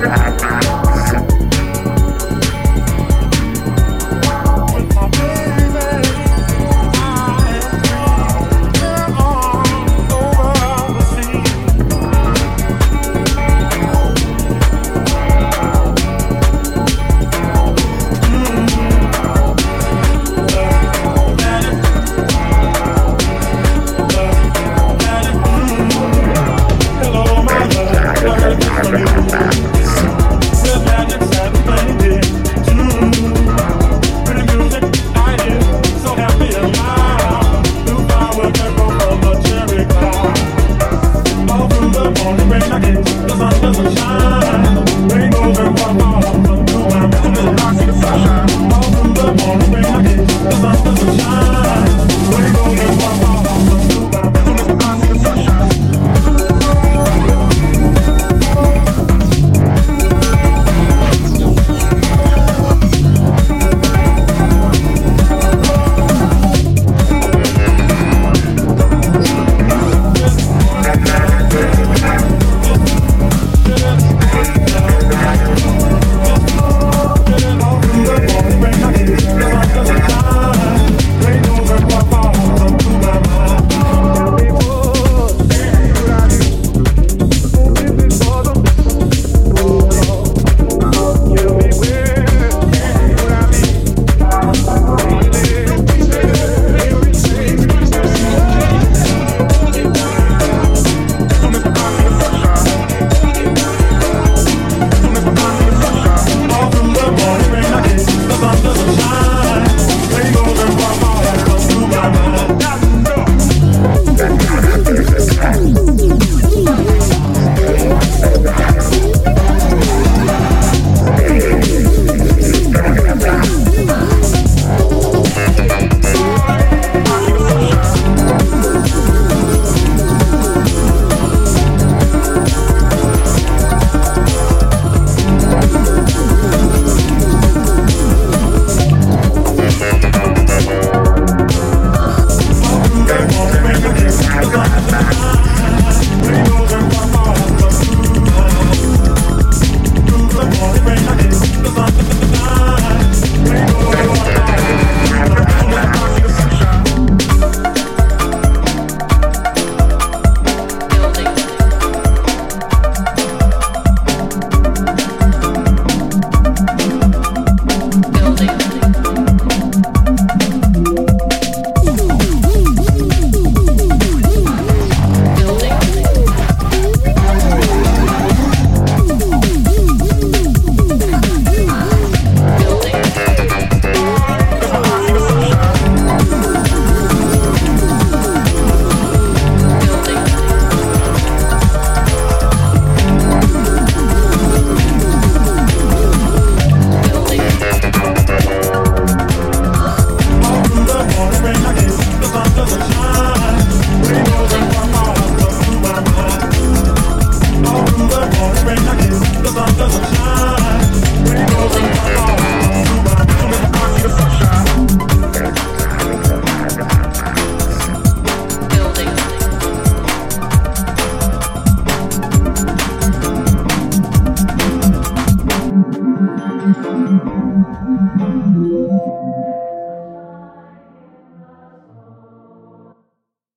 Gracias. Cause I never shine